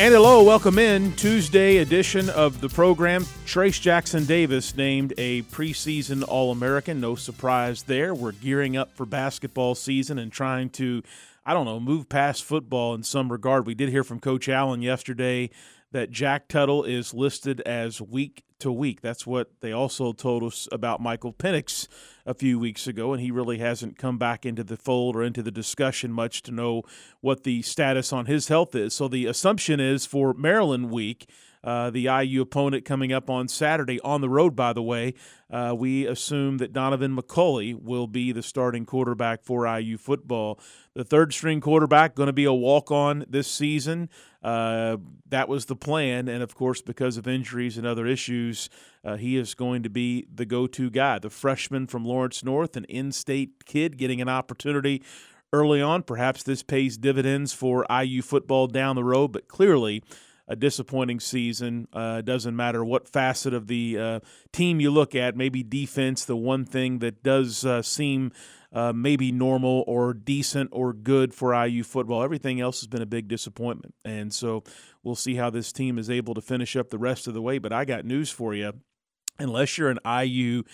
And hello, welcome in Tuesday edition of the program. Trayce Jackson Davis named a preseason All American. No surprise there. We're gearing up for basketball season and trying to, I don't know, move past football in some regard. We did hear from Coach Allen yesterday that Jack Tuttle is listed as week to week. That's what they also told us about Michael Penix a few weeks ago, and he really hasn't come back into the fold or into the discussion much to know what the status on his health is. So the assumption is for Maryland week. Uh, the IU opponent coming up on Saturday on the road, by the way. Uh, we assume that Donaven McCulley will be the starting quarterback for IU football. The third string quarterback going to be a walk on this season. Uh, that was the plan. And of course, because of injuries and other issues, uh, he is going to be the go to guy. The freshman from Lawrence North, an in state kid getting an opportunity early on. Perhaps this pays dividends for IU football down the road, but clearly a disappointing season. Uh, doesn't matter what facet of the uh, team you look at, maybe defense, the one thing that does uh, seem uh, maybe normal or decent or good for IU football. Everything else has been a big disappointment. And so we'll see how this team is able to finish up the rest of the way. But I got news for you. Unless you're an IU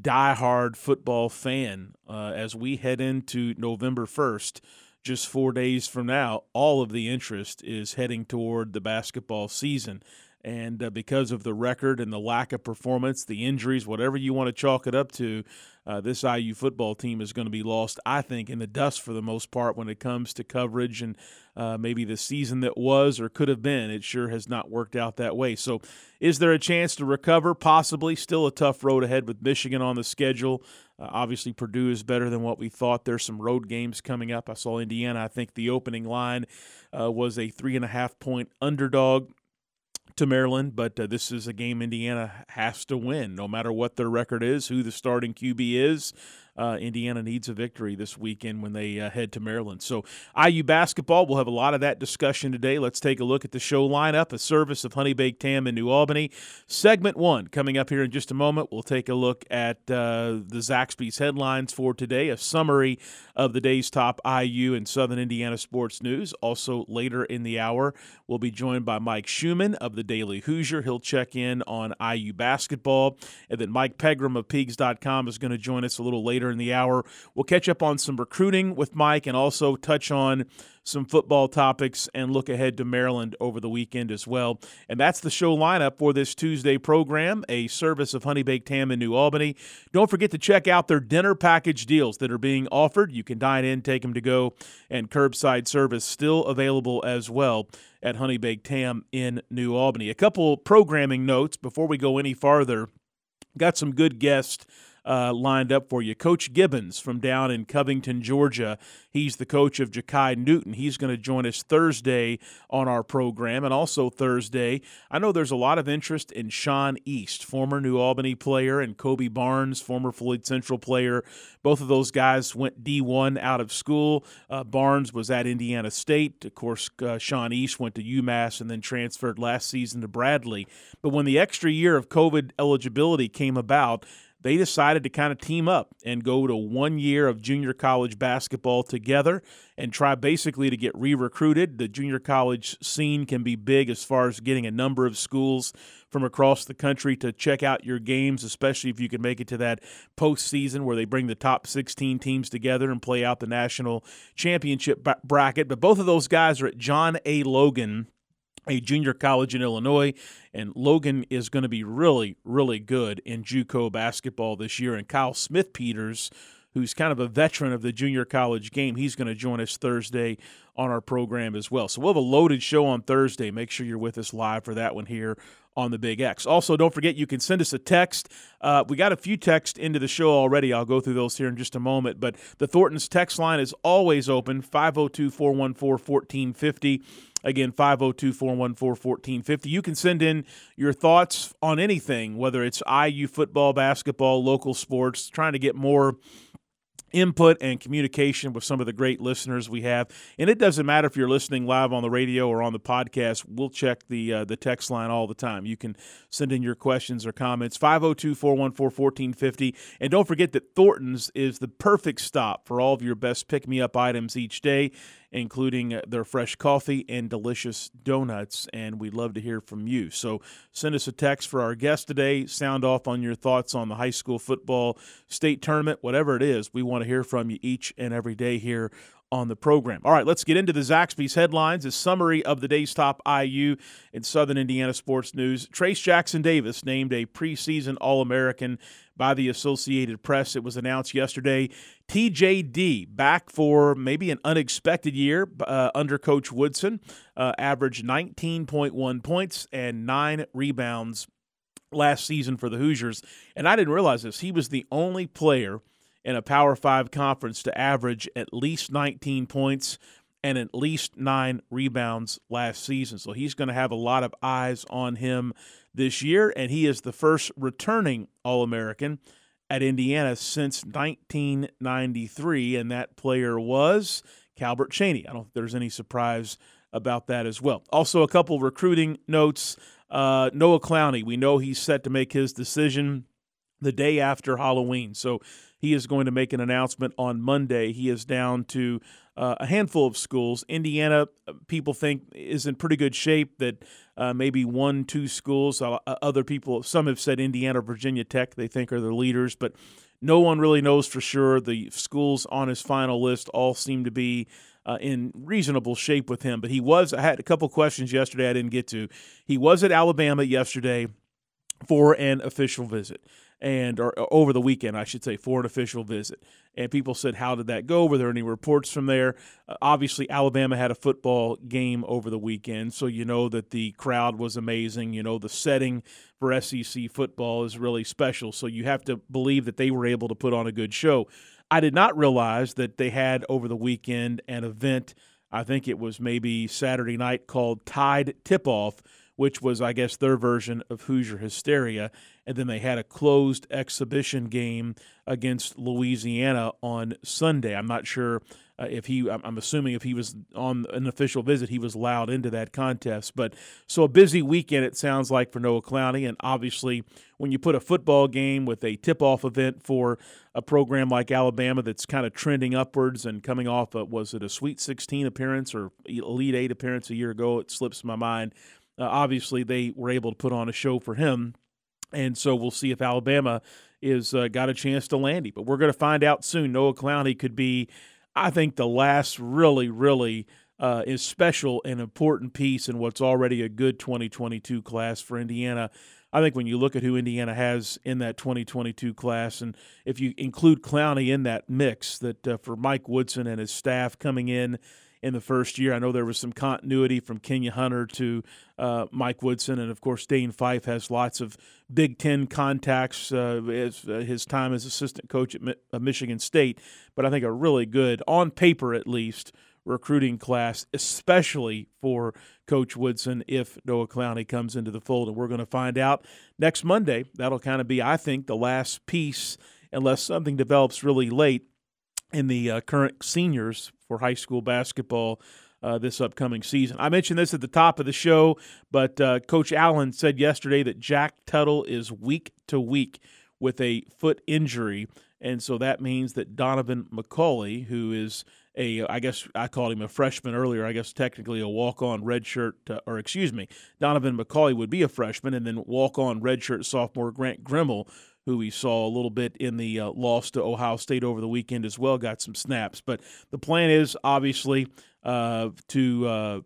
diehard football fan, uh, as we head into November 1st, just four days from now, all of the interest is heading toward the basketball season. And uh, because of the record and the lack of performance, the injuries, whatever you want to chalk it up to, uh, this IU football team is going to be lost, I think, in the dust for the most part when it comes to coverage and uh, maybe the season that was or could have been. It sure has not worked out that way. So, is there a chance to recover? Possibly. Still a tough road ahead with Michigan on the schedule. Uh, obviously, Purdue is better than what we thought. There's some road games coming up. I saw Indiana. I think the opening line uh, was a three and a half point underdog to Maryland, but uh, this is a game Indiana has to win, no matter what their record is, who the starting QB is uh, Indiana needs a victory this weekend when they uh, head to Maryland. So, IU basketball, we'll have a lot of that discussion today. Let's take a look at the show lineup, a service of Honey Baked Ham in New Albany. Segment one coming up here in just a moment. We'll take a look at uh, the Zaxby's headlines for today, a summary of the day's top IU and Southern Indiana sports news. Also, later in the hour, we'll be joined by Mike Schumann of the Daily Hoosier. He'll check in on IU basketball. And then Mike Pegram of Peegs.com is going to join us a little later later in the hour. We'll catch up on some recruiting with Mike and also touch on some football topics and look ahead to Maryland over the weekend as well. And that's the show lineup for this Tuesday program, a service of Honey Baked Ham in New Albany. Don't forget to check out their dinner package deals that are being offered. You can dine in, take them to go, and curbside service still available as well at Honey Baked Ham in New Albany. A couple programming notes before we go any farther. Got some good guests uh, lined up for you. Coach Gibbons from down in Covington, Georgia. He's the coach of Ja'Kai Newton. He's going to join us Thursday on our program. And also Thursday, I know there's a lot of interest in Sean East, former New Albany player, and Kobe Barnes, former Floyd Central player. Both of those guys went D1 out of school. Uh, Barnes was at Indiana State. Of course, uh, Sean East went to UMass and then transferred last season to Bradley. But when the extra year of COVID eligibility came about, they decided to kind of team up and go to one year of junior college basketball together and try basically to get re recruited. The junior college scene can be big as far as getting a number of schools from across the country to check out your games, especially if you can make it to that postseason where they bring the top 16 teams together and play out the national championship bracket. But both of those guys are at John A. Logan a junior college in Illinois, and Logan is going to be really, really good in JUCO basketball this year. And Kyle Smithpeters, who's kind of a veteran of the junior college game, he's going to join us Thursday on our program as well. So we'll have a loaded show on Thursday. Make sure you're with us live for that one here on the Big X. Also, don't forget you can send us a text. Uh, we got a few texts into the show already. I'll go through those here in just a moment. But the Thornton's text line is always open 502 414 1450. Again, 502 414 1450. You can send in your thoughts on anything, whether it's IU football, basketball, local sports, trying to get more input and communication with some of the great listeners we have. And it doesn't matter if you're listening live on the radio or on the podcast. We'll check the uh, the text line all the time. You can send in your questions or comments 502-414-1450 and don't forget that Thornton's is the perfect stop for all of your best pick me up items each day including their fresh coffee and delicious donuts. And we'd love to hear from you. So send us a text for our guest today. Sound off on your thoughts on the high school football state tournament, whatever it is. We want to hear from you each and every day here on the program. All right, let's get into the Zaxby's headlines. A summary of the day's top IU in Southern Indiana sports news. Trayce Jackson Davis named a preseason All American by the Associated Press. It was announced yesterday. TJD back for maybe an unexpected year uh, under Coach Woodson, uh, averaged 19.1 points and nine rebounds last season for the Hoosiers. And I didn't realize this. He was the only player in a Power Five conference to average at least 19 points and at least nine rebounds last season. So he's going to have a lot of eyes on him this year, and he is the first returning All American at Indiana since 1993, and that player was Calbert Cheaney. I don't think there's any surprise about that as well. Also, a couple recruiting notes. Uh, Noah Clowney, we know he's set to make his decision the day after Halloween. So he is going to make an announcement on Monday. He is down to uh, a handful of schools. Indiana, uh, people think, is in pretty good shape, that uh, maybe one, two schools. Uh, uh, other people, some have said Indiana, Virginia Tech, they think are the leaders, but no one really knows for sure. The schools on his final list all seem to be. Uh, in reasonable shape with him, but he was. I had a couple questions yesterday I didn't get to. He was at Alabama yesterday for an official visit and or, or, over the weekend, I should say, for an official visit. And people said, "How did that go? Were there any reports from there?" Uh, obviously, Alabama had a football game over the weekend, so you know that the crowd was amazing. You know the setting for SEC football is really special, so you have to believe that they were able to put on a good show. I did not realize that they had over the weekend an event. I think it was maybe Saturday night called Tide Tip Off which was, I guess, their version of Hoosier Hysteria. And then they had a closed exhibition game against Louisiana on Sunday. I'm not sure uh, if he, I'm assuming if he was on an official visit, he was allowed into that contest. But so a busy weekend, it sounds like, for Noah Clowney. And obviously, when you put a football game with a tip off event for a program like Alabama that's kind of trending upwards and coming off, a, was it a Sweet 16 appearance or Elite 8 appearance a year ago? It slips my mind uh, obviously, they were able to put on a show for him. And so we'll see if Alabama is uh, got a chance to land him. But we're going to find out soon. Noah Clowney could be, I think, the last really, really uh, is special and important piece in what's already a good 2022 class for Indiana. I think when you look at who Indiana has in that 2022 class, and if you include Clowney in that mix, that uh, for Mike Woodson and his staff coming in in the first year. I know there was some continuity from Kenya Hunter to uh, Mike Woodson, and of course Dane Fife has lots of Big Ten contacts uh, as uh, his time as assistant coach at Mi- uh, Michigan State. But I think a really good, on paper at least, recruiting class, especially for Coach Woodson if Noah Clowney comes into the fold. And we're going to find out next Monday. That'll kind of be, I think, the last piece, unless something develops really late in the uh, current seniors for high school basketball uh, this upcoming season. I mentioned this at the top of the show, but uh, Coach Allen said yesterday that Jack Tuttle is week to week with a foot injury. And so that means that Donaven McCulley, who is a, I guess I called him a freshman earlier, I guess technically a walk on redshirt, uh, or excuse me, Donaven McCulley would be a freshman, and then walk on redshirt sophomore Grant Gremel who we saw a little bit in the uh, loss to Ohio State over the weekend as well, got some snaps. But the plan is obviously uh, to uh,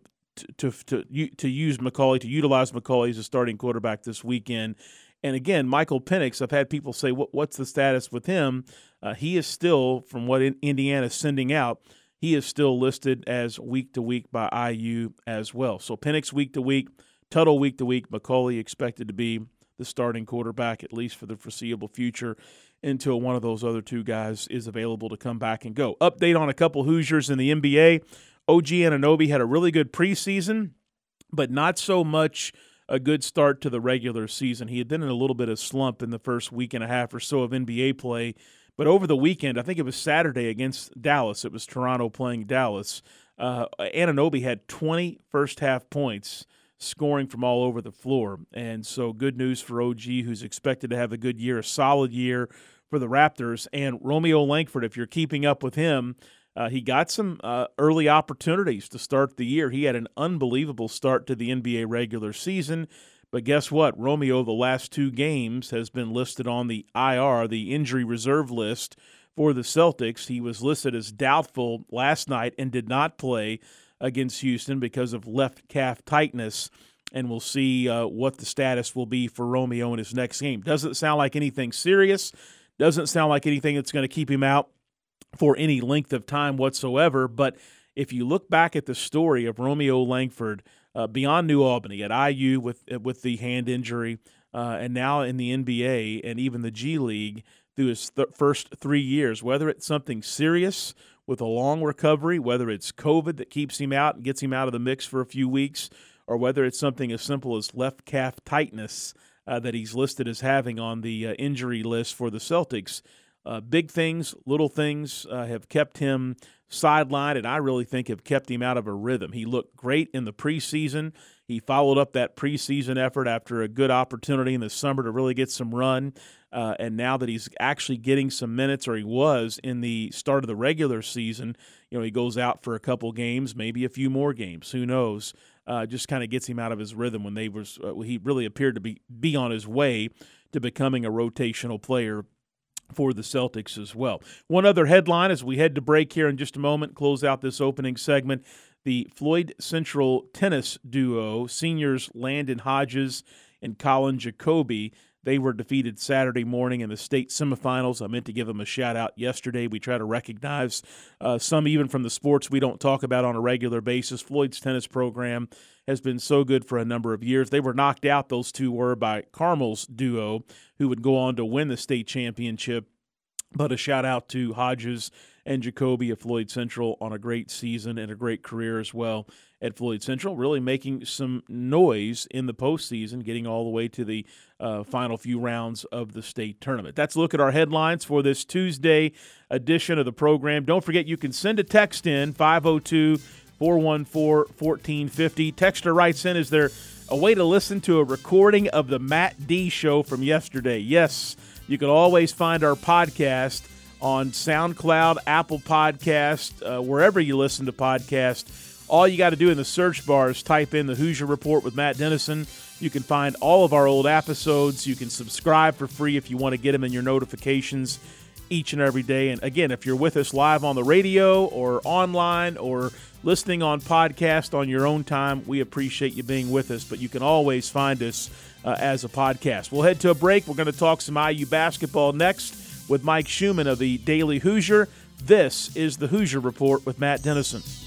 to to to use McCulley to utilize McCulley as a starting quarterback this weekend. And again, Michael Penix, I've had people say, what, "What's the status with him?" Uh, he is still, from what Indiana is sending out, he is still listed as week to week by IU as well. So Penix week to week, Tuttle week to week, McCulley expected to be the starting quarterback at least for the foreseeable future until one of those other two guys is available to come back and go. Update on a couple Hoosiers in the NBA. OG Anunoby had a really good preseason, but not so much a good start to the regular season. He had been in a little bit of slump in the first week and a half or so of NBA play. But over the weekend, I think it was Saturday against Dallas, it was Toronto playing Dallas. Uh, Anunoby had 20 first half points scoring from all over the floor. And so good news for OG, who's expected to have a good year, a solid year for the Raptors. And Romeo Langford, if you're keeping up with him, uh, he got some uh, early opportunities to start the year. He had an unbelievable start to the NBA regular season. But guess what? Romeo, the last two games, has been listed on the IR, the injury reserve list for the Celtics. He was listed as doubtful last night and did not play against Houston because of left calf tightness. And we'll see uh, what the status will be for Romeo in his next game. Doesn't sound like anything serious. Doesn't sound like anything that's going to keep him out for any length of time whatsoever. But if you look back at the story of Romeo Langford uh, beyond New Albany at IU with with the hand injury, uh, and now in the NBA and even the G League through his th- first three years, whether it's something serious with a long recovery, whether it's COVID that keeps him out and gets him out of the mix for a few weeks, or whether it's something as simple as left calf tightness uh, that he's listed as having on the uh, injury list for the Celtics. Uh, big things, little things uh, have kept him sidelined, and I really think have kept him out of a rhythm. He looked great in the preseason. He followed up that preseason effort after a good opportunity in the summer to really get some run. Uh, and now that he's actually getting some minutes, or he was in the start of the regular season, you know, he goes out for a couple games, maybe a few more games. Who knows? Uh, just kind of gets him out of his rhythm when they was uh, he really appeared to be be on his way to becoming a rotational player for the Celtics as well. One other headline as we head to break here in just a moment, close out this opening segment. The Floyd Central tennis duo, seniors Landon Hodges and Colin Jacoby, they were defeated Saturday morning in the state semifinals. I meant to give them a shout out yesterday. We try to recognize uh, some even from the sports we don't talk about on a regular basis. Floyd's tennis program has been so good for a number of years. They were knocked out, those two were, by Carmel's duo, who would go on to win the state championship. But a shout out to Hodges and Jacoby of Floyd Central on a great season and a great career as well at Floyd Central, really making some noise in the postseason, getting all the way to the uh, final few rounds of the state tournament. That's a look at our headlines for this Tuesday edition of the program. Don't forget you can send a text in 502 414 1450. Texter writes in, Is there a way to listen to a recording of the Matt D show from yesterday? Yes, you can always find our podcast on SoundCloud, Apple Podcast, uh, wherever you listen to podcasts. All you got to do in the search bar is type in the Hoosier Report with Matt Dennison. You can find all of our old episodes. You can subscribe for free if you want to get them in your notifications each and every day. And again, if you're with us live on the radio or online or listening on podcast on your own time, we appreciate you being with us. But you can always find us uh, as a podcast. We'll head to a break. We're going to talk some IU basketball next with Mike Schumann of the Daily Hoosier. This is the Hoosier Report with Matt Dennison.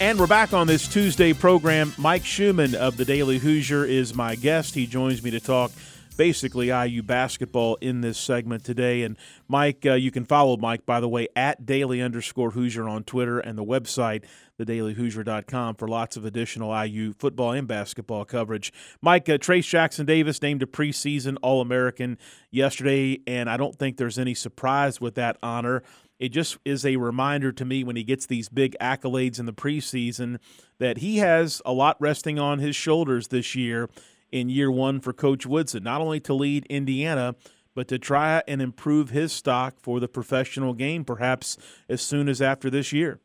And we're back on this Tuesday program. Mike Schumann of the Daily Hoosier is my guest. He joins me to talk basically IU basketball in this segment today. And Mike, uh, you can follow Mike, by the way, at daily underscore Hoosier on Twitter and the website, thedailyhoosier.com, for lots of additional IU football and basketball coverage. Mike, uh, Trayce Jackson Davis named a preseason All American yesterday, and I don't think there's any surprise with that honor. It just is a reminder to me when he gets these big accolades in the preseason that he has a lot resting on his shoulders this year in year one for Coach Woodson, not only to lead Indiana, but to try and improve his stock for the professional game, perhaps as soon as after this year.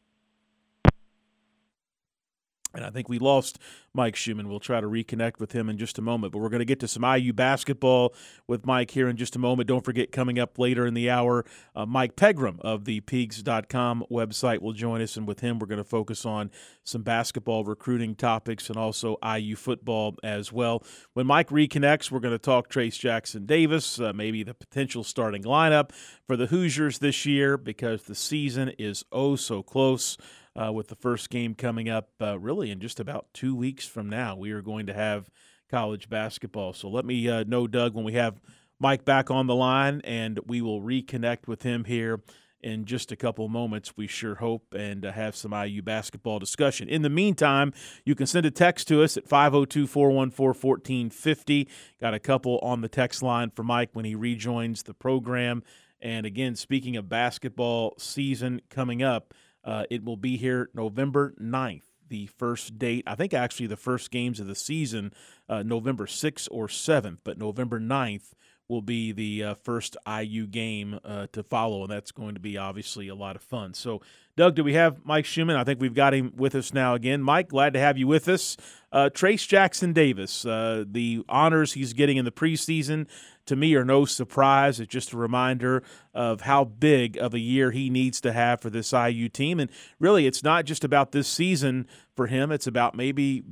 And I think we lost Mike Schumann. We'll try to reconnect with him in just a moment. But we're going to get to some IU basketball with Mike here in just a moment. Don't forget, coming up later in the hour, uh, Mike Pegram of the Peegs.com website will join us. And with him, we're going to focus on some basketball recruiting topics and also IU football as well. When Mike reconnects, we're going to talk Trayce Jackson Davis, uh, maybe the potential starting lineup for the Hoosiers this year because the season is oh so close uh, with the first game coming up uh, really in just about two weeks from now. We are going to have college basketball. So let me uh, know, Doug, when we have Mike back on the line, and we will reconnect with him here in just a couple moments. We sure hope and uh, have some IU basketball discussion. In the meantime, you can send a text to us at 502 414 1450. Got a couple on the text line for Mike when he rejoins the program. And again, speaking of basketball season coming up, uh, it will be here November 9th, the first date. I think actually the first games of the season, uh, November 6th or 7th, but November 9th will be the uh, first IU game uh, to follow, and that's going to be obviously a lot of fun. So, Doug, do we have Mike Schumann? I think we've got him with us now again. Mike, glad to have you with us. Uh, Trayce Jackson Davis, uh, the honors he's getting in the preseason, to me are no surprise. It's just a reminder of how big of a year he needs to have for this IU team. And really, it's not just about this season for him, it's about maybe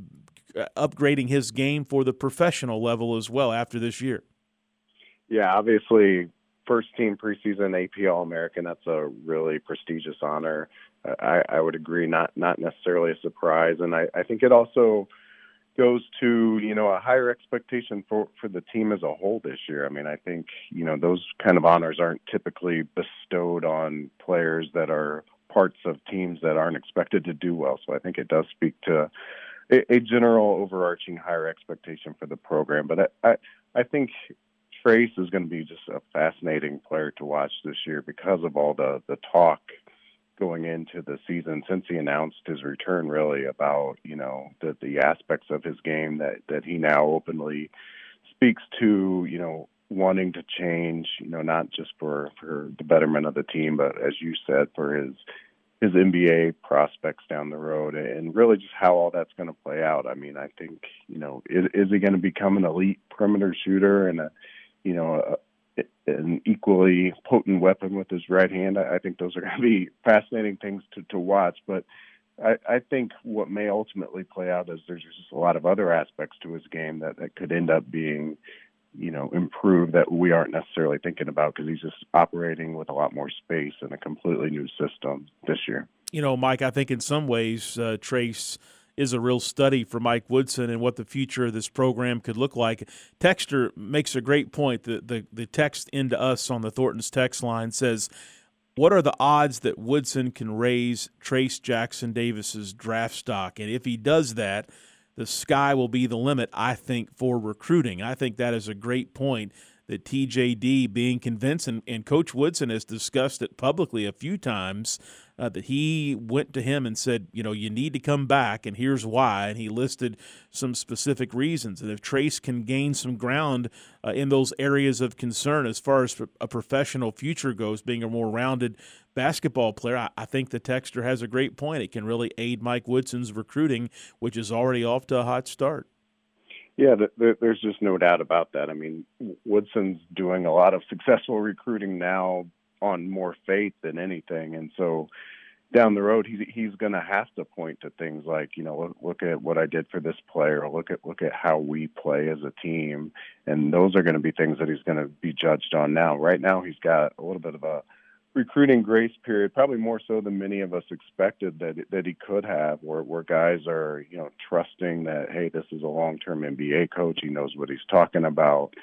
uh, upgrading his game for the professional level as well after this year. Yeah, obviously, first team preseason AP All American. That's a really prestigious honor. I, I would agree, not not necessarily a surprise, and I, I think it also goes to you know a higher expectation for for the team as a whole this year. I mean, I think you know those kind of honors aren't typically bestowed on players that are parts of teams that aren't expected to do well. So I think it does speak to a, a general overarching higher expectation for the program. But I I, I think Trayce is going to be just a fascinating player to watch this year because of all the the talk going into the season since he announced his return really about you know the the aspects of his game that that he now openly speaks to you know wanting to change you know not just for for the betterment of the team but as you said for his his NBA prospects down the road and really just how all that's going to play out. I mean, I think, you know, is, is he going to become an elite perimeter shooter and a, you know, a, an equally potent weapon with his right hand. I, think those are going to be fascinating things to, to watch. But I, I think what may ultimately play out is there's just a lot of other aspects to his game that, that could end up being, you know, improved that we aren't necessarily thinking about because he's just operating with a lot more space and a completely new system this year. You know, Mike, I think in some ways, uh, Trayce is a real study for Mike Woodson and what the future of this program could look like. Texter makes a great point. The, the, the text into us on the Thornton's text line says, What are the odds that Woodson can raise Trayce Jackson Davis's draft stock? And if he does that, the sky will be the limit, I think, for recruiting. I think that is a great point that TJD being convinced, and, and Coach Woodson has discussed it publicly a few times, uh, that he went to him and said, you know, you need to come back, and here's why. And he listed some specific reasons. And if Trayce can gain some ground uh, in those areas of concern as far as a professional future goes, being a more rounded basketball player, I, I think the texter has a great point. It can really aid Mike Woodson's recruiting, which is already off to a hot start. Yeah, there's just no doubt about that. I mean, Woodson's doing a lot of successful recruiting now on more faith than anything. And so down the road, he's he's going to have to point to things like, you know, look, look at what I did for this player, look at look at how we play as a team, and those are going to be things that he's going to be judged on now. Right now, he's got a little bit of a recruiting grace period, probably more so than many of us expected that that he could have, where where guys are you know trusting that hey, this is a long term NBA coach, he knows what he's talking about.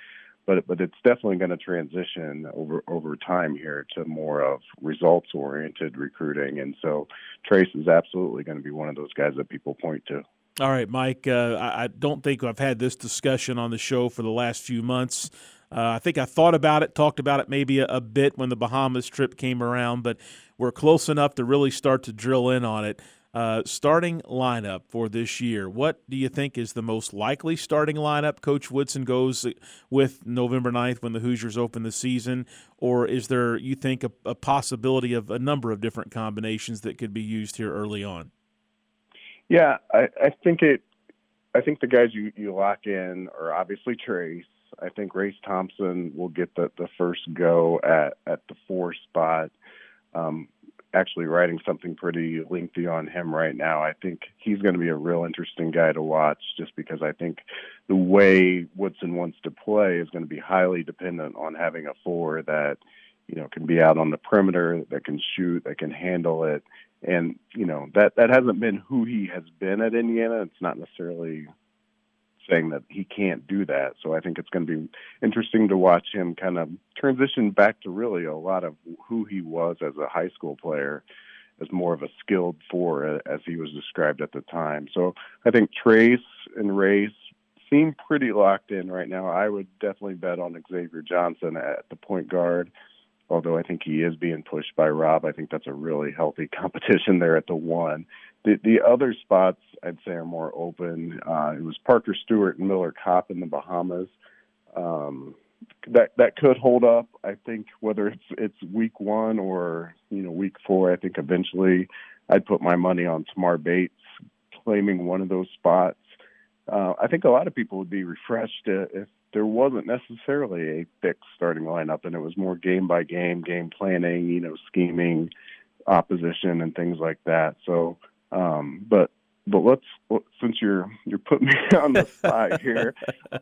But but it's definitely going to transition over over time here to more of results oriented recruiting, and so Trayce is absolutely going to be one of those guys that people point to. All right, Mike. Uh, I, don't think I've had this discussion on the show for the last few months. Uh, I think I thought about it, talked about it maybe a, a, bit when the Bahamas trip came around, but we're close enough to really start to drill in on it. Uh, starting lineup for this year. What do you think is the most likely starting lineup Coach Woodson goes with November 9th when the Hoosiers open the season? Or is there, you think, a, a possibility of a number of different combinations that could be used here early on? Yeah, I, I think it. I think the guys you, you lock in are obviously Trayce. I think Race Thompson will get the, the first go at, at the four spot. Um, actually writing something pretty lengthy on him right now. I think he's going to be a real interesting guy to watch just because I think the way Woodson wants to play is going to be highly dependent on having a four that, you know, can be out on the perimeter, that can shoot, that can handle it. And, you know, that that hasn't been who he has been at Indiana. It's not necessarily saying that he can't do that. So I think it's going to be interesting to watch him kind of transition back to really a lot of who he was as a high school player, as more of a skilled four as he was described at the time. So I think Trayce and Race seem pretty locked in right now. I would definitely bet on Xavier Johnson at the point guard. Although I think he is being pushed by Rob, I think that's a really healthy competition there at the one. The the other spots I'd say are more open. Uh, it was Parker Stewart and Miller Kopp in the Bahamas. Um, that that could hold up. I think whether it's it's week one or you know week four, I think eventually I'd put my money on Tamar Bates claiming one of those spots. Uh, I think a lot of people would be refreshed if there wasn't necessarily a fixed starting lineup and it was more game by game, game planning, you know, scheming, opposition, and things like that. So um, but but let's since you're you're putting me on the spot here,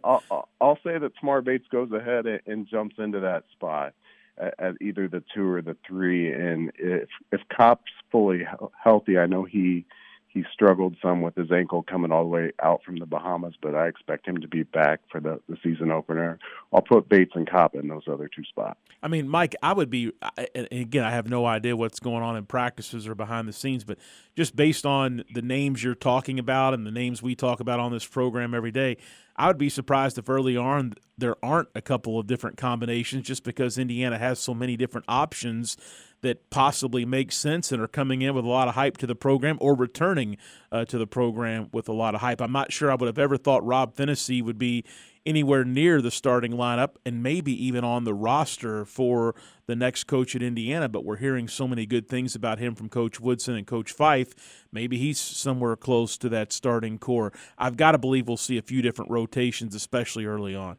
I'll, I'll say that Tamar Bates goes ahead and jumps into that spot at, at either the two or the three. And if if Kopp's fully healthy, I know he he struggled some with his ankle coming all the way out from the Bahamas, but I expect him to be back for the, the season opener. I'll put Bates and Kopp in those other two spots. I mean, Mike, I would be, and again, I have no idea what's going on in practices or behind the scenes, but just based on the names you're talking about and the names we talk about on this program every day, I would be surprised if early on there aren't a couple of different combinations just because Indiana has so many different options that possibly make sense and are coming in with a lot of hype to the program or returning uh, to the program with a lot of hype. I'm not sure I would have ever thought Rob Phinisee would be anywhere near the starting lineup and maybe even on the roster for the next coach at Indiana, but we're hearing so many good things about him from Coach Woodson and Coach Fife. Maybe he's somewhere close to that starting core. I've got to believe we'll see a few different rotations, especially early on.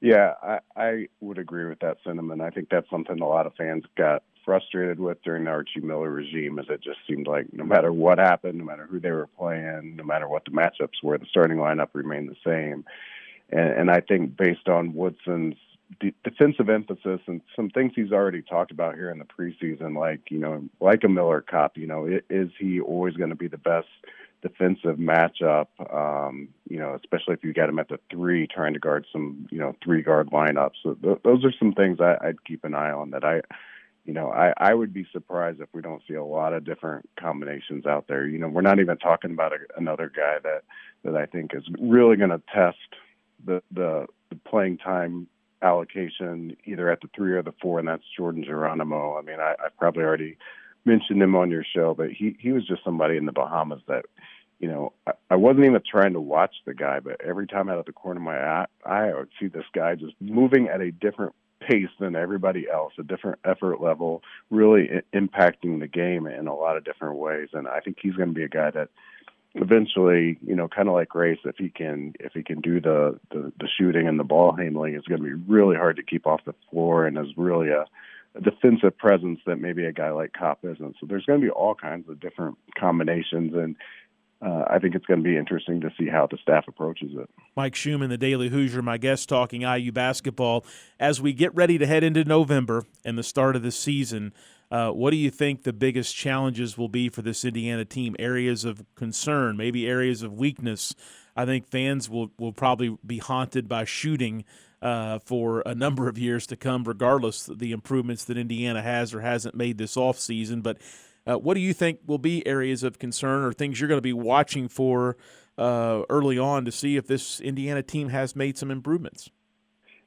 Yeah, I, I would agree with that sentiment. I think that's something a lot of fans got frustrated with during the Archie Miller regime is it just seemed like no matter what happened, no matter who they were playing, no matter what the matchups were, the starting lineup remained the same. And, and I think based on Woodson's de- defensive emphasis and some things he's already talked about here in the preseason, like you know, like a Miller Kopp, you know, is he always going to be the best defensive matchup? Um, you know, especially if you get him at the three, trying to guard some you know three guard lineups. So th- those are some things I, I'd keep an eye on that I you know, I, I would be surprised if we don't see a lot of different combinations out there. You know, we're not even talking about a, another guy that that I think is really going to test the, the the playing time allocation either at the three or the four, and that's Jordan Geronimo. I mean, I, I probably already mentioned him on your show, but he he was just somebody in the Bahamas that, you know, I, I wasn't even trying to watch the guy, but every time out of the corner of my eye, I would see this guy just moving at a different pace than everybody else, a different effort level, really I- impacting the game in a lot of different ways. And I think he's going to be a guy that eventually, you know, kind of like Race, if he can if he can do the, the the shooting and the ball handling, it's going to be really hard to keep off the floor, and is really a, a defensive presence that maybe a guy like Kopp isn't. So there's going to be all kinds of different combinations, and uh, I think it's going to be interesting to see how the staff approaches it. Mike Schumann, the Daily Hoosier, my guest talking IU basketball. As we get ready to head into November and the start of the season, uh, what do you think the biggest challenges will be for this Indiana team? Areas of concern, maybe areas of weakness. I think fans will, will probably be haunted by shooting uh, for a number of years to come, regardless of the improvements that Indiana has or hasn't made this offseason. But uh, what do you think will be areas of concern or things you're going to be watching for uh, early on to see if this Indiana team has made some improvements?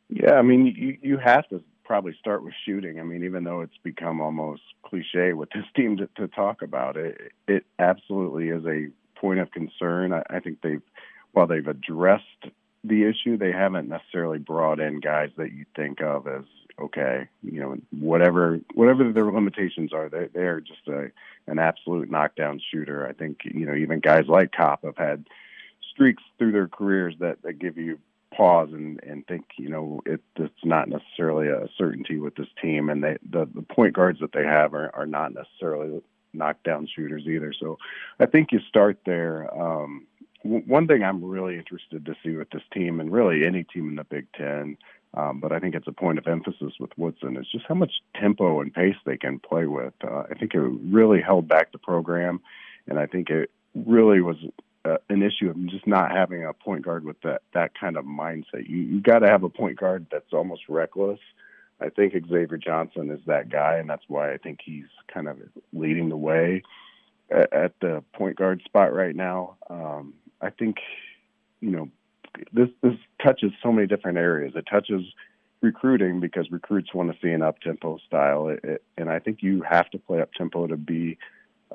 Yeah, I mean, you, you have to probably start with shooting. I mean, even though it's become almost cliche with this team to, to talk about it, it absolutely is a point of concern. I, I think they've, while they've addressed the issue, they haven't necessarily brought in guys that you think of as okay, you know, whatever whatever their limitations are, they they are just a an absolute knockdown shooter. I think you know even guys like Kopp have had streaks through their careers that that give you pause and and think you know it it's not necessarily a certainty with this team, and they the the point guards that they have are are not necessarily knockdown shooters either. So I think you start there. Um, one thing I'm really interested to see with this team, and really any team in the Big Ten, um, but I think it's a point of emphasis with Woodson, is just how much tempo and pace they can play with. Uh, I think it really held back the program, and I think it really was uh, an issue of just not having a point guard with that that kind of mindset. You you got to have a point guard that's almost reckless. I think Xavier Johnson is that guy, and that's why I think he's kind of leading the way at, at the point guard spot right now. Um, I think, you know, this this touches so many different areas. It touches recruiting because recruits want to see an up tempo style, it, it, and I think you have to play up tempo to be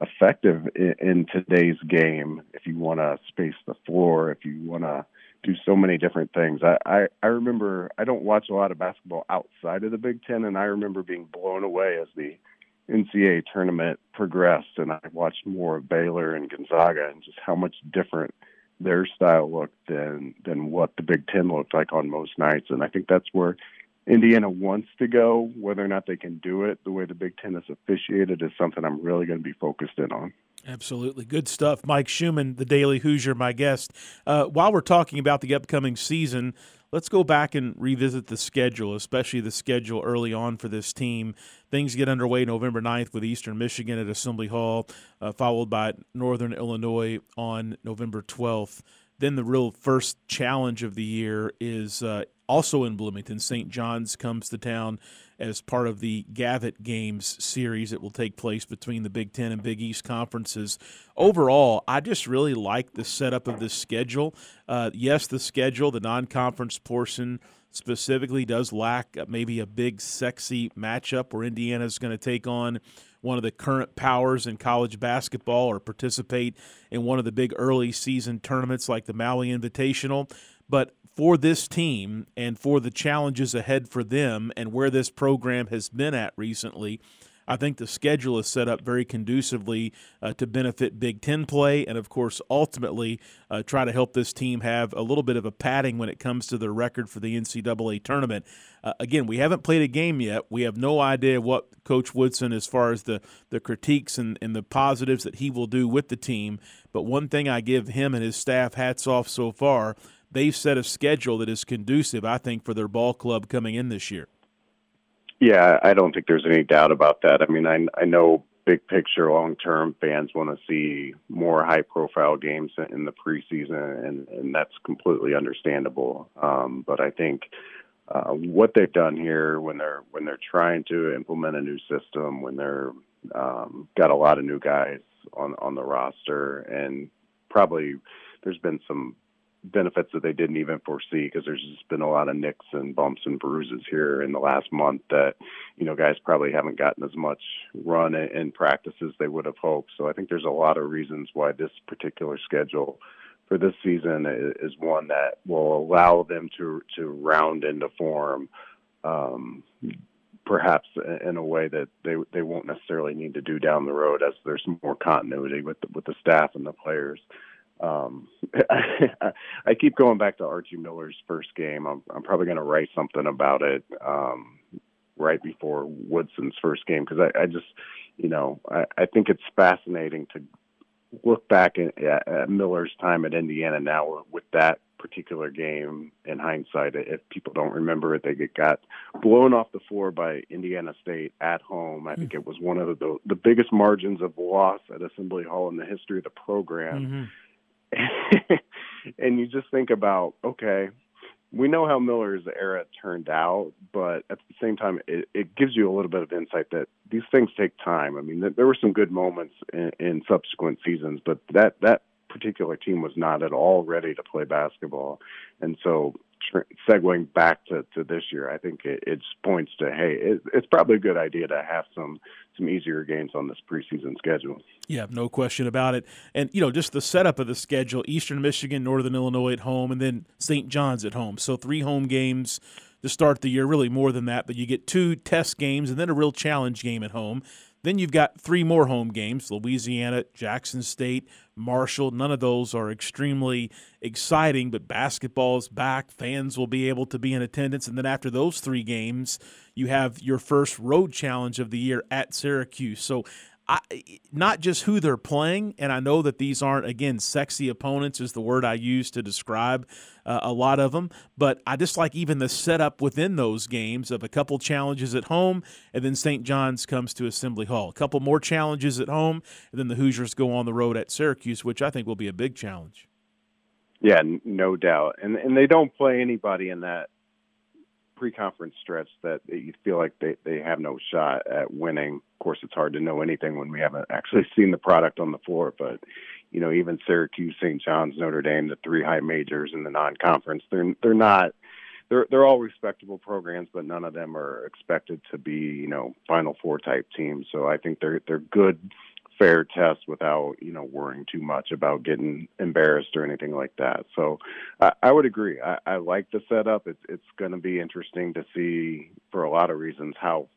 effective in, in today's game. If you want to space the floor, if you want to do so many different things. I, I I remember I don't watch a lot of basketball outside of the Big Ten, and I remember being blown away as the NCAA tournament progressed, and I watched more of Baylor and Gonzaga, and just how much different their style looked than than what the Big Ten looked like on most nights. And I think that's where Indiana wants to go. Whether or not they can do it the way the Big Ten is officiated is something I'm really going to be focused in on. Absolutely. Good stuff. Mike Schumann, the Daily Hoosier, my guest. Uh, while we're talking about the upcoming season, let's go back and revisit the schedule, especially the schedule early on for this team. Things get underway November 9th with Eastern Michigan at Assembly Hall, uh, followed by Northern Illinois on November 12th. Then the real first challenge of the year is uh, also in Bloomington. St. John's comes to town as part of the Gavitt Games series that will take place between the Big Ten and Big East conferences. Overall, I just really like the setup of this schedule. Uh, yes, the schedule, the non conference portion specifically, does lack maybe a big, sexy matchup where Indiana is going to take on one of the current powers in college basketball or participate in one of the big early season tournaments like the Maui Invitational. But for this team and for the challenges ahead for them and where this program has been at recently, I think the schedule is set up very conducively uh, to benefit Big Ten play and, of course, ultimately uh, try to help this team have a little bit of a padding when it comes to their record for the NCAA tournament. Uh, again, we haven't played a game yet. We have no idea what Coach Woodson, as far as the, the critiques and, and the positives that he will do with the team. But one thing I give him and his staff hats off so far they've set a schedule that is conducive, I think, for their ball club coming in this year. Yeah, I don't think there's any doubt about that. I mean, I, I know big picture, long term fans want to see more high profile games in the preseason, and, and that's completely understandable. Um, but I think uh, what they've done here when they're when they're trying to implement a new system, when they're um, got a lot of new guys on on the roster, and probably there's been some benefits that they didn't even foresee because there's just been a lot of nicks and bumps and bruises here in the last month that you know guys probably haven't gotten as much run in practice as they would have hoped. So I think there's a lot of reasons why this particular schedule for this season is one that will allow them to to round into form. Um, perhaps in a way that they they won't necessarily need to do down the road as there's more continuity with the, with the staff and the players um, I, keep going back to Archie Miller's first game. I'm, I'm probably going to write something about it um, right before Woodson's first game because I, I just, you know, I, I think it's fascinating to look back at, at Miller's time at Indiana now with that particular game in hindsight. If people don't remember it, they get got blown off the floor by Indiana State at home. I think it was one of the the biggest margins of loss at Assembly Hall in the history of the program. Mm-hmm and you just think about okay we know how Miller's era turned out, but at the same time, it, it gives you a little bit of insight that these things take time. I mean, there were some good moments in, in subsequent seasons, but that that particular team was not at all ready to play basketball, and so segueing back to, to this year, I think it, it points to hey, it, it's probably a good idea to have some some easier games on this preseason schedule. Yeah, no question about it. And you know, just the setup of the schedule: Eastern Michigan, Northern Illinois at home, and then St. John's at home. So three home games to start the year. Really more than that, but you get two test games and then a real challenge game at home. Then you've got three more home games Louisiana, Jackson State, Marshall. None of those are extremely exciting, but basketball is back. Fans will be able to be in attendance. And then after those three games, you have your first road challenge of the year at Syracuse. So I, not just who they're playing, and I know that these aren't again sexy opponents is the word I use to describe uh, a lot of them, but I just like even the setup within those games of a couple challenges at home, and then St. John's comes to Assembly Hall, a couple more challenges at home, and then the Hoosiers go on the road at Syracuse, which I think will be a big challenge. Yeah, no doubt, and and they don't play anybody in that pre-conference stretch that you feel like they, they have no shot at winning. Of course, it's hard to know anything when we haven't actually seen the product on the floor. But you know, even Syracuse, St. John's, Notre Dame, the three high majors in the non-conference, they're they're not. They're they're all respectable programs, but none of them are expected to be you know Final Four type teams. So I think they're they're good fair test without you know worrying too much about getting embarrassed or anything like that. So I, I would agree. I, I like the setup. It's it's going to be interesting to see for a lot of reasons how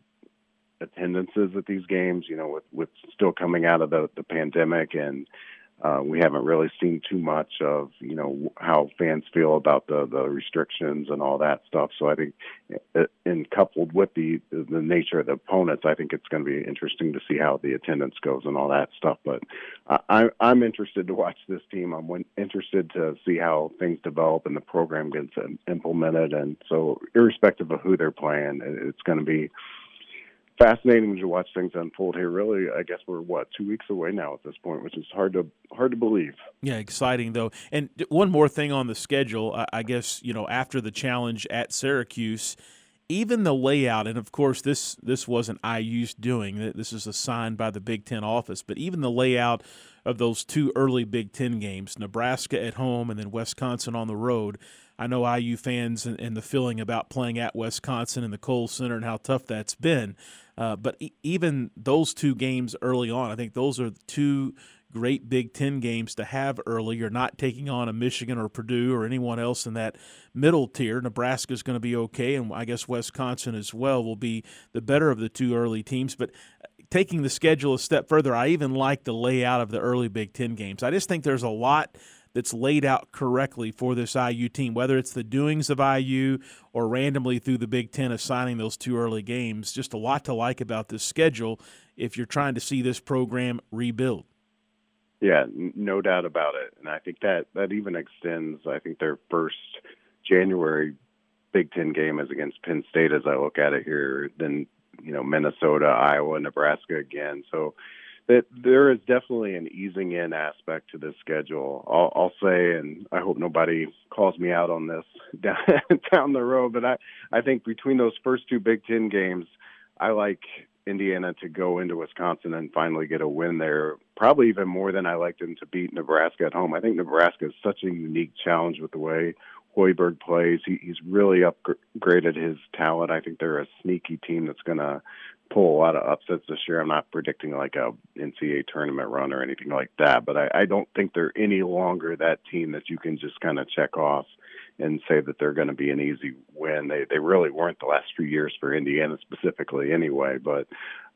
attendances at these games. You know, with with still coming out of the the pandemic and uh, we haven't really seen too much of you know how fans feel about the the restrictions and all that stuff. So I think, in uh, coupled with the the nature of the opponents, I think it's going to be interesting to see how the attendance goes and all that stuff. But I, I'm interested to watch this team. I'm interested to see how things develop and the program gets implemented. And so, irrespective of who they're playing, it's going to be fascinating to watch things unfold here. Really, I guess we're what two weeks away now at this point, which is hard to hard to believe. Yeah, exciting though. And one more thing on the schedule, I guess you know after the challenge at Syracuse, even the layout, and of course this this wasn't IU's doing. This is assigned by the Big Ten office, but even the layout of those two early Big Ten games, Nebraska at home and then Wisconsin on the road. I know IU fans and, and the feeling about playing at Wisconsin in the Kohl Center and how tough that's been. Uh, but e- even those two games early on, I think those are two great Big Ten games to have early. You're not taking on a Michigan or Purdue or anyone else in that middle tier. Nebraska is going to be okay, and I guess Wisconsin as well will be the better of the two early teams. But uh, taking the schedule a step further, I even like the layout of the early Big Ten games. I just think there's a lot that's laid out correctly for this IU team, whether it's the doings of IU or randomly through the Big Ten assigning those two early games. Just a lot to like about this schedule if you're trying to see this program rebuild. Yeah, no doubt about it. And I think that that even extends, I think their first January Big Ten game is against Penn State as I look at it here, then, you know, Minnesota, Iowa, Nebraska again. So that there is definitely an easing in aspect to this schedule. I'll, I'll, say, and I hope nobody calls me out on this down, down the road, but I, I think between those first two Big Ten games, I like Indiana to go into Wisconsin and finally get a win there. Probably even more than I like them to beat Nebraska at home. I think Nebraska is such a unique challenge with the way Hoiberg plays. He, he's really upgraded his talent. I think they're a sneaky team that's going to pull a lot of upsets this year. I'm not predicting like a NCAA tournament run or anything like that, but I, I don't think they're any longer that team that you can just kind of check off and say that they're going to be an easy win. They they really weren't the last few years for Indiana specifically anyway, but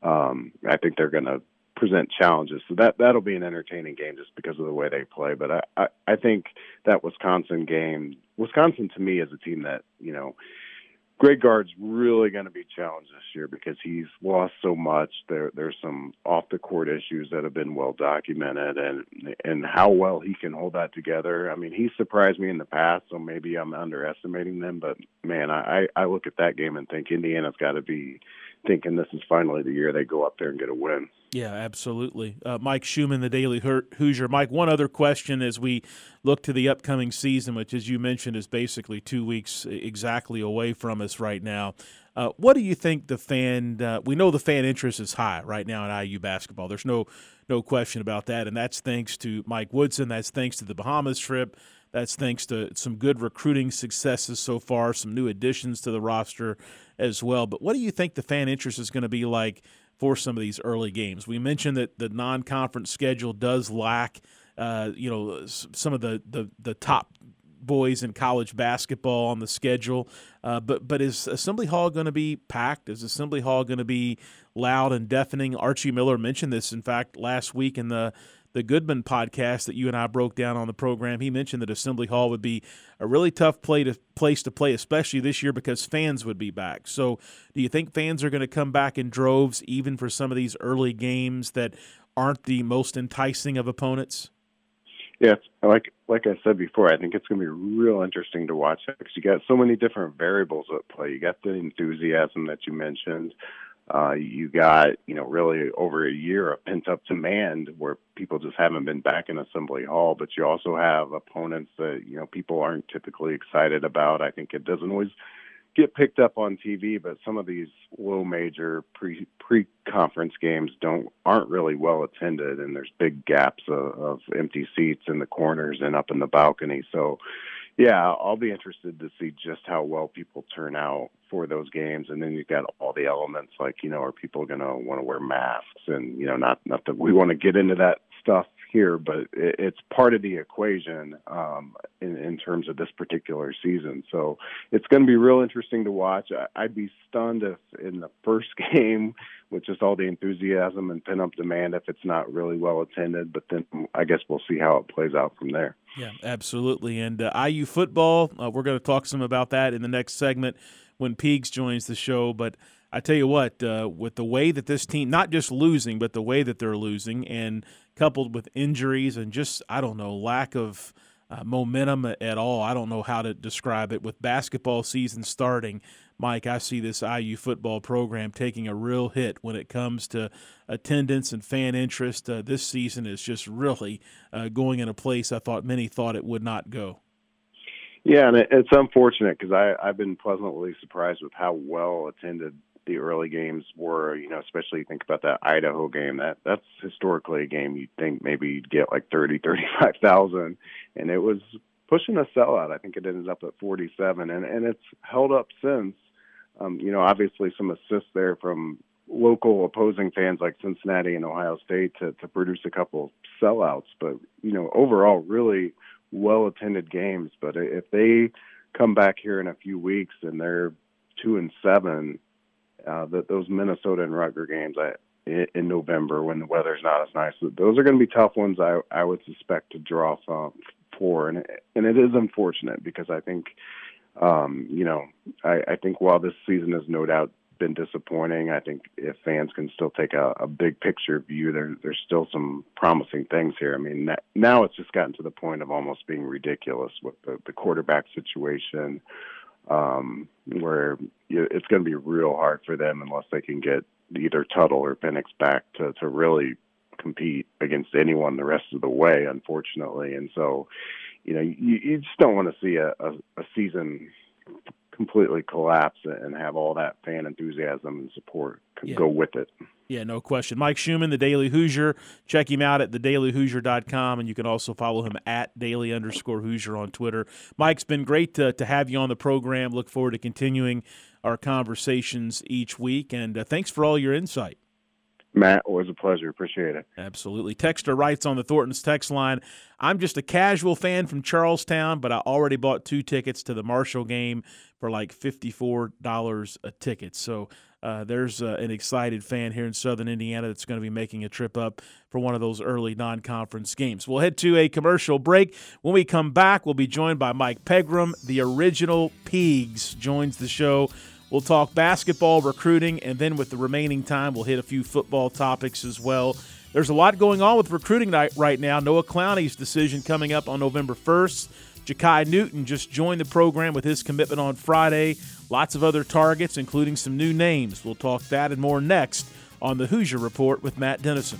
um, I think they're going to present challenges. So that that'll be an entertaining game just because of the way they play. But I, I, I think that Wisconsin game, Wisconsin to me is a team that you know Greg Gard's really going to be challenged this year because he's lost so much. There, there's some off the court issues that have been well documented, and and how well he can hold that together. I mean, he surprised me in the past, so maybe I'm underestimating them. But man, I I look at that game and think Indiana's got to be thinking this is finally the year they go up there and get a win. Yeah, absolutely. Uh, Mike Schumann, the Daily Hoosier. Mike, one other question as we look to the upcoming season, which, as you mentioned, is basically two weeks exactly away from us right now. Uh, what do you think the fan? Uh, we know the fan interest is high right now in IU basketball. There's no no question about that, and that's thanks to Mike Woodson. That's thanks to the Bahamas trip. That's thanks to some good recruiting successes so far, some new additions to the roster as well. But what do you think the fan interest is going to be like for some of these early games? We mentioned that the non-conference schedule does lack, uh, you know, some of the, the the top boys in college basketball on the schedule. Uh, but but is Assembly Hall going to be packed? Is Assembly Hall going to be loud and deafening? Archie Miller mentioned this, in fact, last week in the the Goodman podcast that you and I broke down on the program, he mentioned that Assembly Hall would be a really tough play to, place to play, especially this year because fans would be back. So, do you think fans are going to come back in droves even for some of these early games that aren't the most enticing of opponents? Yeah, like like I said before, I think it's going to be real interesting to watch because you got so many different variables at play. You got the enthusiasm that you mentioned. Uh, you got, you know, really over a year of pent up demand where people just haven't been back in Assembly Hall. But you also have opponents that, you know, people aren't typically excited about. I think it doesn't always get picked up on TV, but some of these low major pre pre conference games don't aren't really well attended, and there's big gaps of, of empty seats in the corners and up in the balcony. So yeah, I'll be interested to see just how well people turn out for those games, and then you've got all the elements like you know, are people going to want to wear masks, and you know, not not that we want to get into that stuff here, but it, it's part of the equation um, in, in terms of this particular season. So it's going to be real interesting to watch. I, I'd be stunned if in the first game, with just all the enthusiasm and pin up demand, if it's not really well attended. But then I guess we'll see how it plays out from there. Yeah, absolutely. And uh, IU football, uh, we're going to talk some about that in the next segment when Peegs joins the show. But I tell you what, uh, with the way that this team, not just losing, but the way that they're losing, and coupled with injuries and just, I don't know, lack of uh, momentum at all, I don't know how to describe it. With basketball season starting, Mike, I see this IU football program taking a real hit when it comes to attendance and fan interest. Uh, this season is just really uh, going in a place I thought many thought it would not go. Yeah, and it's unfortunate because I've been pleasantly surprised with how well attended the early games were. You know, especially think about that Idaho game. That that's historically a game you'd think maybe you'd get like thirty, thirty-five thousand, and it was pushing a sellout. I think it ended up at forty-seven, and and it's held up since. Um, you know, obviously some assists there from local opposing fans like Cincinnati and Ohio State to to produce a couple sellouts, but you know, overall really well attended games. But if they come back here in a few weeks and they're two and seven, uh, that those Minnesota and Rutger games I, in November when the weather's not as nice. Those are going to be tough ones. I I would suspect to draw from for, and and it is unfortunate because I think, um, you know, I, I think while this season has no doubt been disappointing, I think if fans can still take a, a big picture view, there there's still some promising things here. I mean, now it's just gotten to the point of almost being ridiculous with the, the quarterback situation um, where it's going to be real hard for them unless they can get either Tuttle or Penix back to to really compete against anyone the rest of the way, unfortunately. And so, you know, you, you just don't want to see a, a, a season completely collapse and have all that fan enthusiasm and support yeah. go with it. Yeah, no question. Mike Schumann, the Daily Hoosier. Check him out at thedailyhoosier.com, and you can also follow him at daily underscore Hoosier on Twitter. Mike's been great to, to have you on the program. Look forward to continuing our conversations each week, and uh, thanks for all your insight. Matt, always a pleasure. Appreciate it. Absolutely. Texter writes on the Thornton's text line I'm just a casual fan from Charlestown, but I already bought two tickets to the Marshall game for like $54 a ticket. So uh, there's uh, an excited fan here in Southern Indiana that's going to be making a trip up for one of those early non conference games. We'll head to a commercial break. When we come back, we'll be joined by Mike Pegram. The original Peegs joins the show. We'll talk basketball, recruiting, and then with the remaining time, we'll hit a few football topics as well. There's a lot going on with recruiting night right now. Noah Clowney's decision coming up on November 1st. Jakai Newton just joined the program with his commitment on Friday. Lots of other targets, including some new names. We'll talk that and more next on the Hoosier Report with Matt Dennison.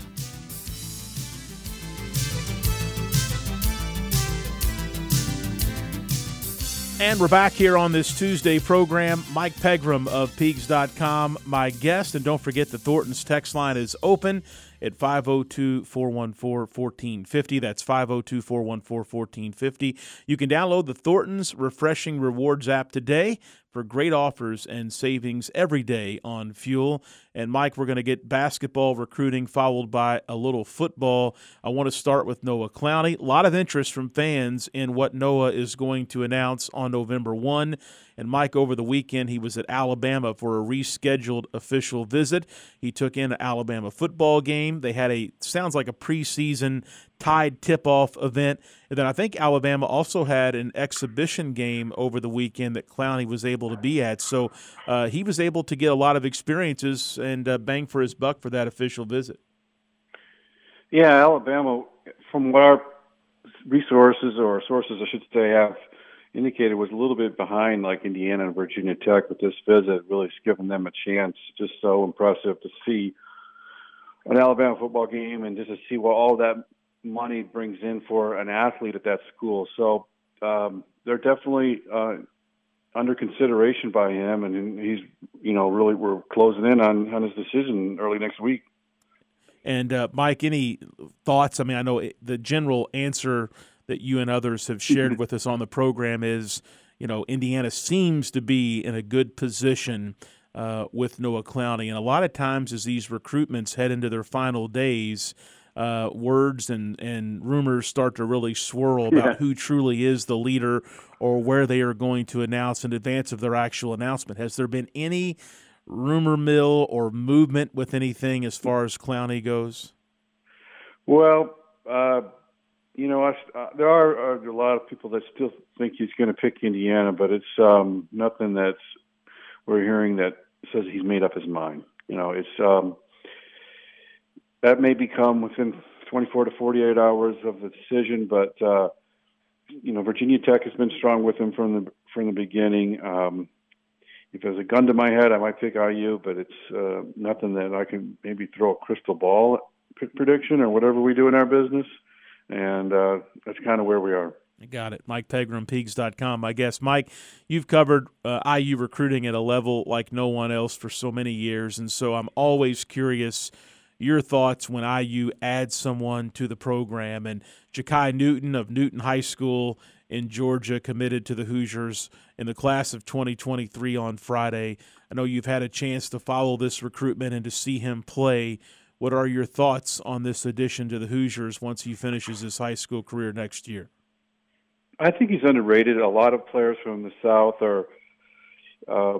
And we're back here on this Tuesday program. Mike Pegram of Peegs.com, my guest. And don't forget the Thornton's text line is open at 502 414 1450. That's 502 414 1450. You can download the Thornton's Refreshing Rewards app today for great offers and savings every day on fuel. And Mike, we're going to get basketball recruiting followed by a little football. I want to start with Noah Clowney. A lot of interest from fans in what Noah is going to announce on November 1. And Mike, over the weekend, he was at Alabama for a rescheduled official visit. He took in an Alabama football game. They had a sounds like a preseason tied tip-off event, and then I think Alabama also had an exhibition game over the weekend that Clowney was able to be at. So uh, he was able to get a lot of experiences and uh, bang for his buck for that official visit. Yeah, Alabama, from what our resources or sources, I should say, have indicated was a little bit behind like Indiana and Virginia Tech with this visit, really giving them a chance. Just so impressive to see an Alabama football game and just to see what all that money brings in for an athlete at that school. So um, they're definitely uh, under consideration by him, and he's you know really we're closing in on on his decision early next week. And uh, Mike, any thoughts? I mean, I know the general answer that you and others have shared with us on the program is, you know, Indiana seems to be in a good position uh, with Noah Clowney, and a lot of times as these recruitments head into their final days. Uh, words and, and rumors start to really swirl about yeah. who truly is the leader or where they are going to announce in advance of their actual announcement. Has there been any rumor mill or movement with anything as far as Clowney goes? Well, uh, you know, I, uh, there are, are, a lot of people that still think he's going to pick Indiana, but it's um, nothing that's we're hearing that says he's made up his mind. You know, it's um, that may become within 24 to 48 hours of the decision, but uh, you know, Virginia Tech has been strong with him from the from the beginning. Um, if there's a gun to my head, I might pick IU, but it's uh, nothing that I can maybe throw a crystal ball prediction or whatever we do in our business and uh, that's kind of where we are. I Got it. Mike Pegram, Peegs.com. I guess, Mike, you've covered uh, IU recruiting at a level like no one else for so many years. And so I'm always curious your thoughts when IU adds someone to the program. And Jakai Newton of Newton High School in Georgia committed to the Hoosiers in the class of 2023 on Friday. I know you've had a chance to follow this recruitment and to see him play. What are your thoughts on this addition to the Hoosiers once he finishes his high school career next year? I think he's underrated. A lot of players from the South are uh,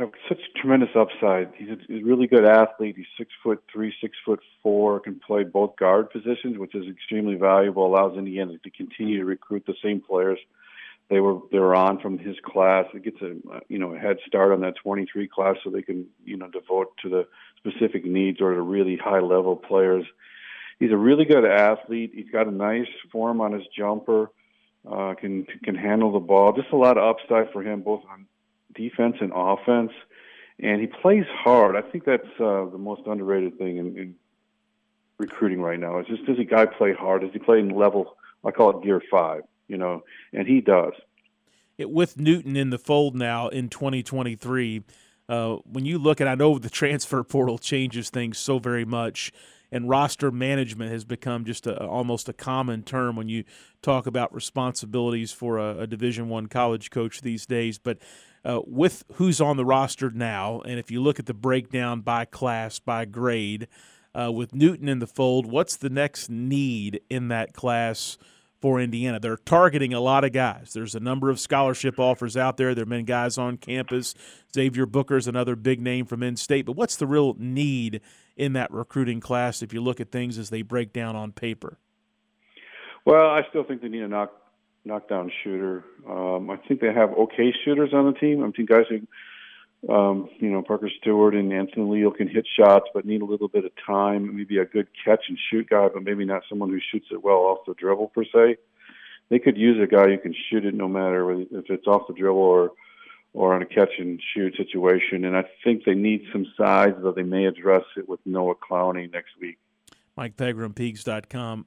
have such tremendous upside. He's a, he's a really good athlete. He's six foot three, six foot four, can play both guard positions, which is extremely valuable. Allows Indiana to continue to recruit the same players they were they were on from his class. It gets a you know a head start on that 23 class, so they can you know devote to the specific needs or the really high level players. He's a really good athlete. He's got a nice form on his jumper. Uh, can can handle the ball. Just a lot of upside for him, both on defense and offense. And he plays hard. I think that's uh, the most underrated thing in, in recruiting right now. Is just does a guy play hard? Does he play in level? I call it gear five you know, and he does. It, with Newton in the fold now in 2023, uh, when you look at, I know the transfer portal changes things so very much, and roster management has become just a, almost a common term when you talk about responsibilities for a, a Division One college coach these days. But uh, with who's on the roster now, and if you look at the breakdown by class, by grade, uh, with Newton in the fold, what's the next need in that class for Indiana. They're targeting a lot of guys. There's a number of scholarship offers out there. There have been guys on campus. Xavier Booker's another big name from in state. But what's the real need in that recruiting class if you look at things as they break down on paper? Well, I still think they need a knock knockdown shooter. Um, I think they have okay shooters on the team. I think guys who, um, you know, Parker Stewart and Anthony Leal can hit shots, but need a little bit of time. Maybe a good catch and shoot guy, but maybe not someone who shoots it well off the dribble per se. They could use a guy who can shoot it no matter if it's off the dribble or or on a catch and shoot situation. And I think they need some size, though they may address it with Noah Clowney next week. Mike Pegram,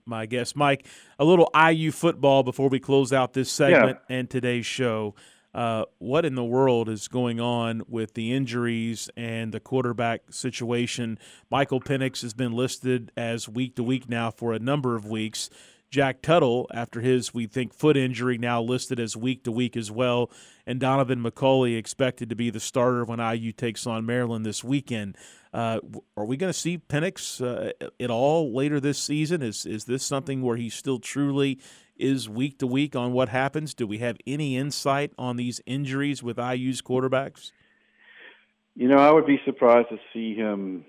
my guest. Mike, a little IU football before we close out this segment yeah. and today's show. Uh, what in the world is going on with the injuries and the quarterback situation? Michael Penix has been listed as week to week now for a number of weeks. Jack Tuttle, after his, we think, foot injury, now listed as week to week as well. And Donaven McCulley expected to be the starter when IU takes on Maryland this weekend. Uh, are we going to see Penix uh, at all later this season? Is is this something where he still truly is week to week on what happens? Do we have any insight on these injuries with IU's quarterbacks? You know, I would be surprised to see him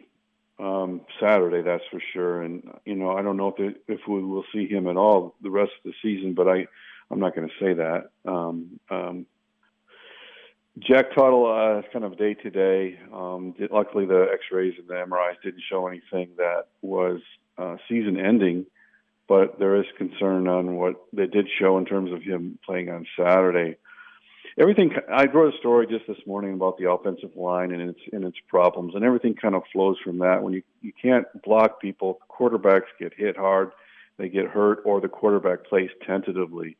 um, Saturday. That's for sure. And you know, I don't know if it, if we will see him at all the rest of the season, but I I'm not going to say that. Um, um, Jack Tuttle uh, is kind of day to day. Luckily, the X-rays and the MRIs didn't show anything that was uh, season ending, but there is concern on what they did show in terms of him playing on Saturday. Everything I wrote a story just this morning about the offensive line and its and its problems, and everything kind of flows from that. When you you can't block people, quarterbacks get hit hard, they get hurt, or the quarterback plays tentatively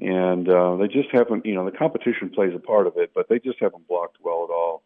and uh, they just haven't. You know, the competition plays a part of it, but they just haven't blocked well at all,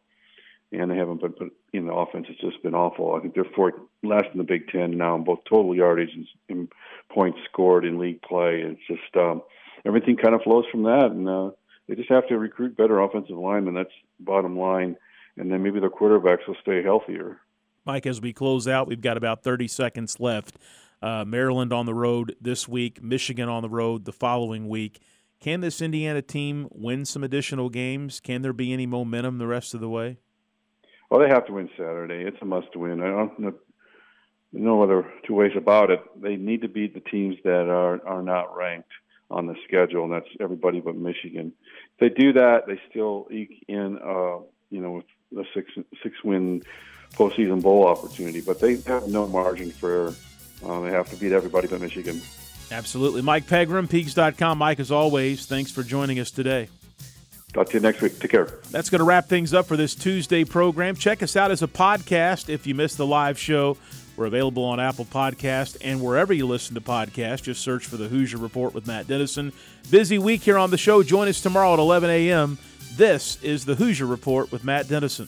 and they haven't been put in the offense. It's just been awful. I think they're fourth, last in the Big Ten now in both total yardage and, and points scored in league play. It's just um, everything kind of flows from that, and uh, they just have to recruit better offensive linemen. That's bottom line, and then maybe their quarterbacks will stay healthier. Mike, as we close out, we've got about 30 seconds left. Uh, Maryland on the road this week, Michigan on the road the following week. Can this Indiana team win some additional games? Can there be any momentum the rest of the way? Well, they have to win Saturday. It's a must-win. I don't know no other two ways about it. They need to beat the teams that are are not ranked on the schedule, and that's everybody but Michigan. If they do that, they still eke in, uh, you know, with a six six win postseason bowl opportunity. But they have no margin for error. Uh, they have to beat everybody but Michigan. Absolutely. Mike Pegram, Peegs.com. Mike, as always, thanks for joining us today. Talk to you next week. Take care. That's going to wrap things up for this Tuesday program. Check us out as a podcast if you missed the live show. We're available on Apple Podcast and wherever you listen to podcasts. Just search for the Hoosier Report with Matt Dennison. Busy week here on the show. Join us tomorrow at 11 a.m. This is the Hoosier Report with Matt Dennison.